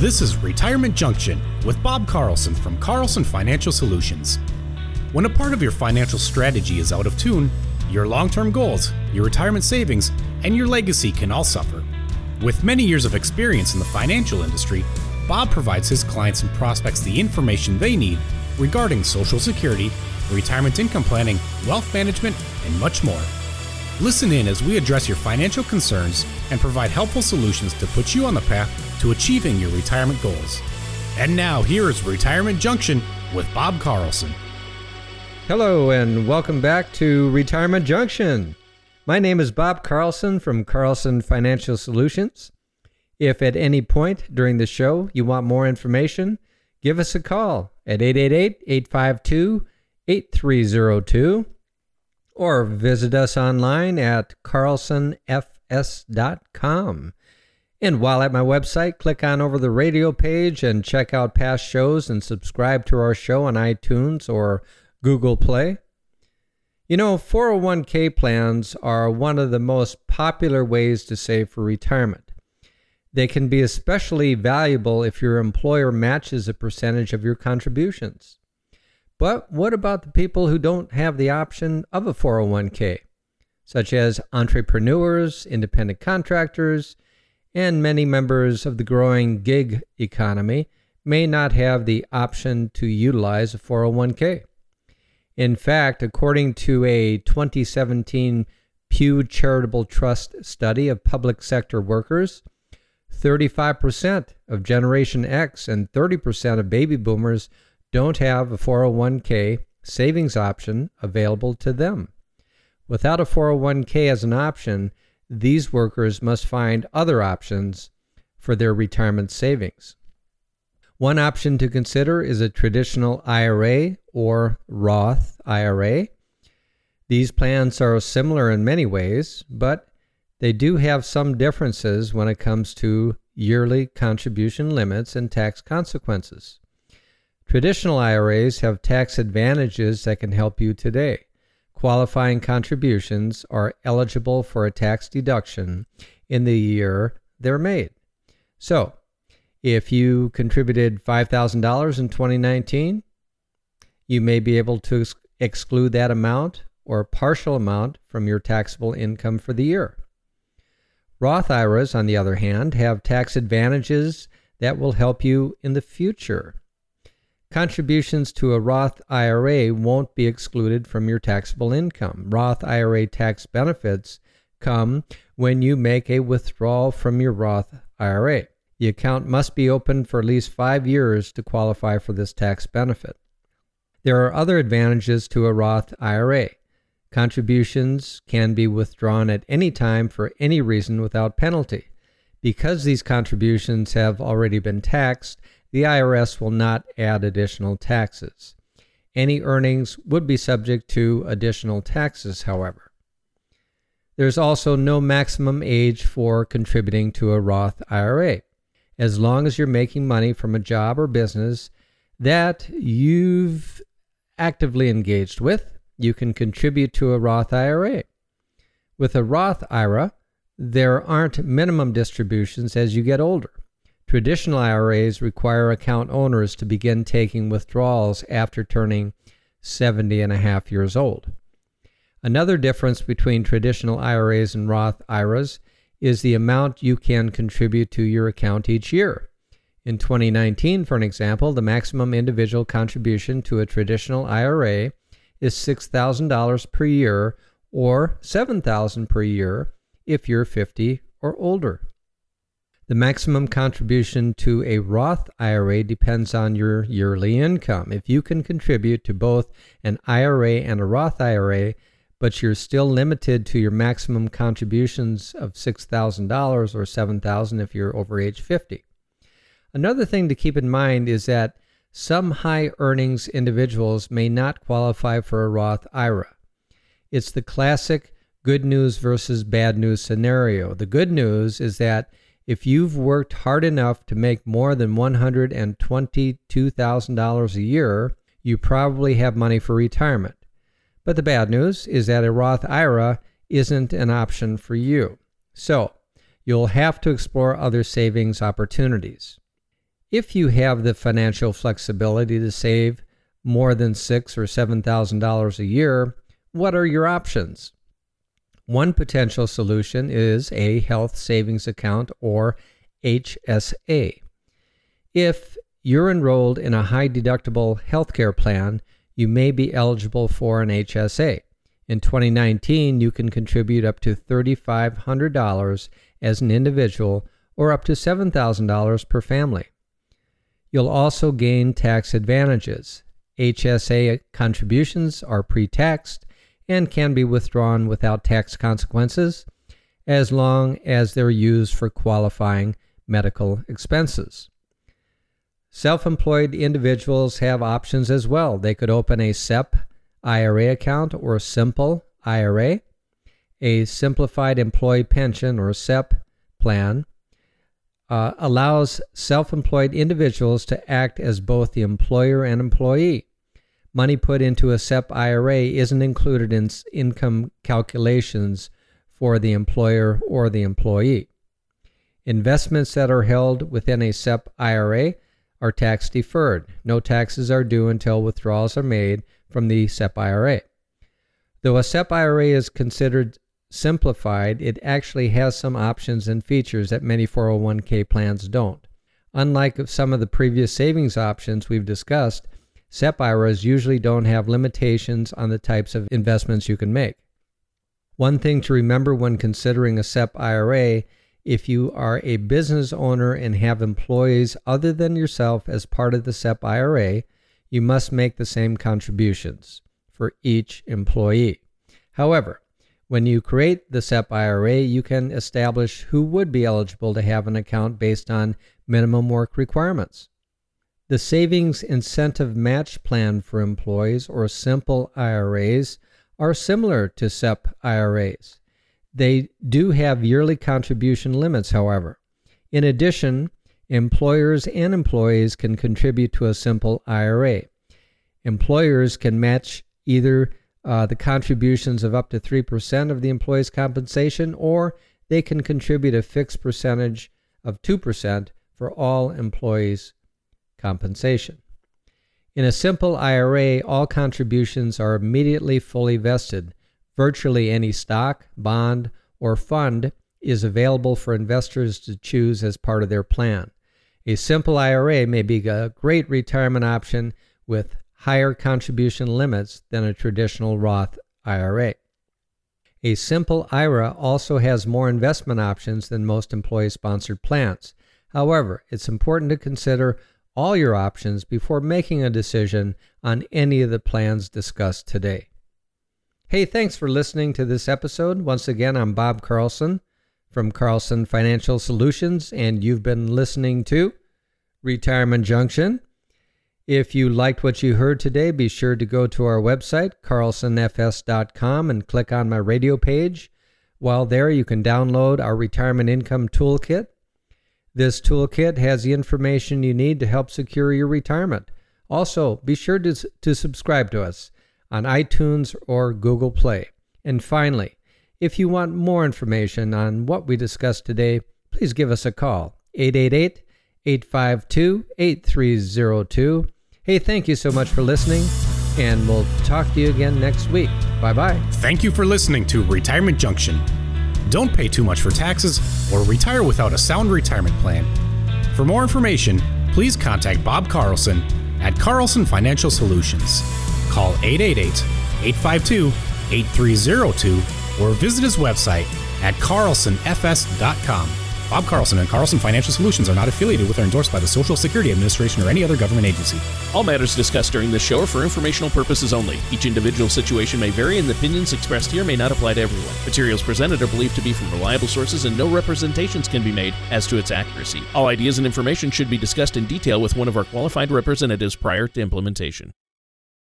This is Retirement Junction with Bob Carlson from Carlson Financial Solutions. When a part of your financial strategy is out of tune, your long term goals, your retirement savings, and your legacy can all suffer. With many years of experience in the financial industry, Bob provides his clients and prospects the information they need regarding Social Security, retirement income planning, wealth management, and much more. Listen in as we address your financial concerns and provide helpful solutions to put you on the path to achieving your retirement goals. And now, here is Retirement Junction with Bob Carlson. Hello, and welcome back to Retirement Junction. My name is Bob Carlson from Carlson Financial Solutions. If at any point during the show you want more information, give us a call at 888 852 8302 or visit us online at carlsonfs.com. And while at my website, click on over the radio page and check out past shows and subscribe to our show on iTunes or Google Play. You know, 401k plans are one of the most popular ways to save for retirement. They can be especially valuable if your employer matches a percentage of your contributions. But what about the people who don't have the option of a 401k, such as entrepreneurs, independent contractors, and many members of the growing gig economy may not have the option to utilize a 401k? In fact, according to a 2017 Pew Charitable Trust study of public sector workers, 35% of Generation X and 30% of baby boomers don't have a 401k savings option available to them. Without a 401k as an option, these workers must find other options for their retirement savings. One option to consider is a traditional IRA or Roth IRA. These plans are similar in many ways, but they do have some differences when it comes to yearly contribution limits and tax consequences. Traditional IRAs have tax advantages that can help you today. Qualifying contributions are eligible for a tax deduction in the year they're made. So, if you contributed $5,000 in 2019, you may be able to ex- exclude that amount or partial amount from your taxable income for the year. Roth IRAs, on the other hand, have tax advantages that will help you in the future. Contributions to a Roth IRA won't be excluded from your taxable income. Roth IRA tax benefits come when you make a withdrawal from your Roth IRA. The account must be open for at least five years to qualify for this tax benefit. There are other advantages to a Roth IRA. Contributions can be withdrawn at any time for any reason without penalty. Because these contributions have already been taxed, the IRS will not add additional taxes. Any earnings would be subject to additional taxes, however. There's also no maximum age for contributing to a Roth IRA. As long as you're making money from a job or business that you've actively engaged with, you can contribute to a Roth IRA. With a Roth IRA, there aren't minimum distributions as you get older. Traditional IRAs require account owners to begin taking withdrawals after turning 70 and a half years old. Another difference between traditional IRAs and Roth IRAs is the amount you can contribute to your account each year. In 2019, for an example, the maximum individual contribution to a traditional IRA is $6,000 per year or 7,000 per year if you're 50 or older. The maximum contribution to a Roth IRA depends on your yearly income. If you can contribute to both an IRA and a Roth IRA, but you're still limited to your maximum contributions of $6,000 or $7,000 if you're over age 50. Another thing to keep in mind is that some high earnings individuals may not qualify for a Roth IRA. It's the classic good news versus bad news scenario. The good news is that if you've worked hard enough to make more than $122,000 a year, you probably have money for retirement. But the bad news is that a Roth IRA isn't an option for you. So, you'll have to explore other savings opportunities. If you have the financial flexibility to save more than six or seven thousand dollars a year, what are your options? One potential solution is a health savings account or HSA. If you're enrolled in a high deductible healthcare plan, you may be eligible for an HSA. In 2019, you can contribute up to $3,500 as an individual or up to $7,000 per family. You'll also gain tax advantages. HSA contributions are pre taxed and can be withdrawn without tax consequences as long as they're used for qualifying medical expenses. Self employed individuals have options as well. They could open a SEP IRA account or simple IRA, a simplified employee pension or SEP plan. Uh, allows self employed individuals to act as both the employer and employee. Money put into a SEP IRA isn't included in income calculations for the employer or the employee. Investments that are held within a SEP IRA are tax deferred. No taxes are due until withdrawals are made from the SEP IRA. Though a SEP IRA is considered simplified, it actually has some options and features that many 401k plans don't. Unlike some of the previous savings options we've discussed, SEP IRAs usually don't have limitations on the types of investments you can make. One thing to remember when considering a SEP IRA if you are a business owner and have employees other than yourself as part of the SEP IRA, you must make the same contributions for each employee. However, when you create the SEP IRA, you can establish who would be eligible to have an account based on minimum work requirements. The Savings Incentive Match Plan for employees, or simple IRAs, are similar to SEP IRAs. They do have yearly contribution limits, however. In addition, employers and employees can contribute to a simple IRA. Employers can match either uh, the contributions of up to 3% of the employee's compensation, or they can contribute a fixed percentage of 2% for all employees' compensation. In a simple IRA, all contributions are immediately fully vested, Virtually any stock, bond, or fund is available for investors to choose as part of their plan. A simple IRA may be a great retirement option with higher contribution limits than a traditional Roth IRA. A simple IRA also has more investment options than most employee sponsored plans. However, it's important to consider all your options before making a decision on any of the plans discussed today. Hey, thanks for listening to this episode. Once again, I'm Bob Carlson from Carlson Financial Solutions, and you've been listening to Retirement Junction. If you liked what you heard today, be sure to go to our website, carlsonfs.com, and click on my radio page. While there, you can download our Retirement Income Toolkit. This toolkit has the information you need to help secure your retirement. Also, be sure to, to subscribe to us on iTunes or Google Play. And finally, if you want more information on what we discussed today, please give us a call 888 852 8302. Hey, thank you so much for listening, and we'll talk to you again next week. Bye bye. Thank you for listening to Retirement Junction. Don't pay too much for taxes or retire without a sound retirement plan. For more information, please contact Bob Carlson at Carlson Financial Solutions call 888 852 8302 or visit his website at carlsonfs.com. Bob Carlson and Carlson Financial Solutions are not affiliated with or endorsed by the Social Security Administration or any other government agency. All matters discussed during this show are for informational purposes only. Each individual situation may vary, and the opinions expressed here may not apply to everyone. Materials presented are believed to be from reliable sources, and no representations can be made as to its accuracy. All ideas and information should be discussed in detail with one of our qualified representatives prior to implementation.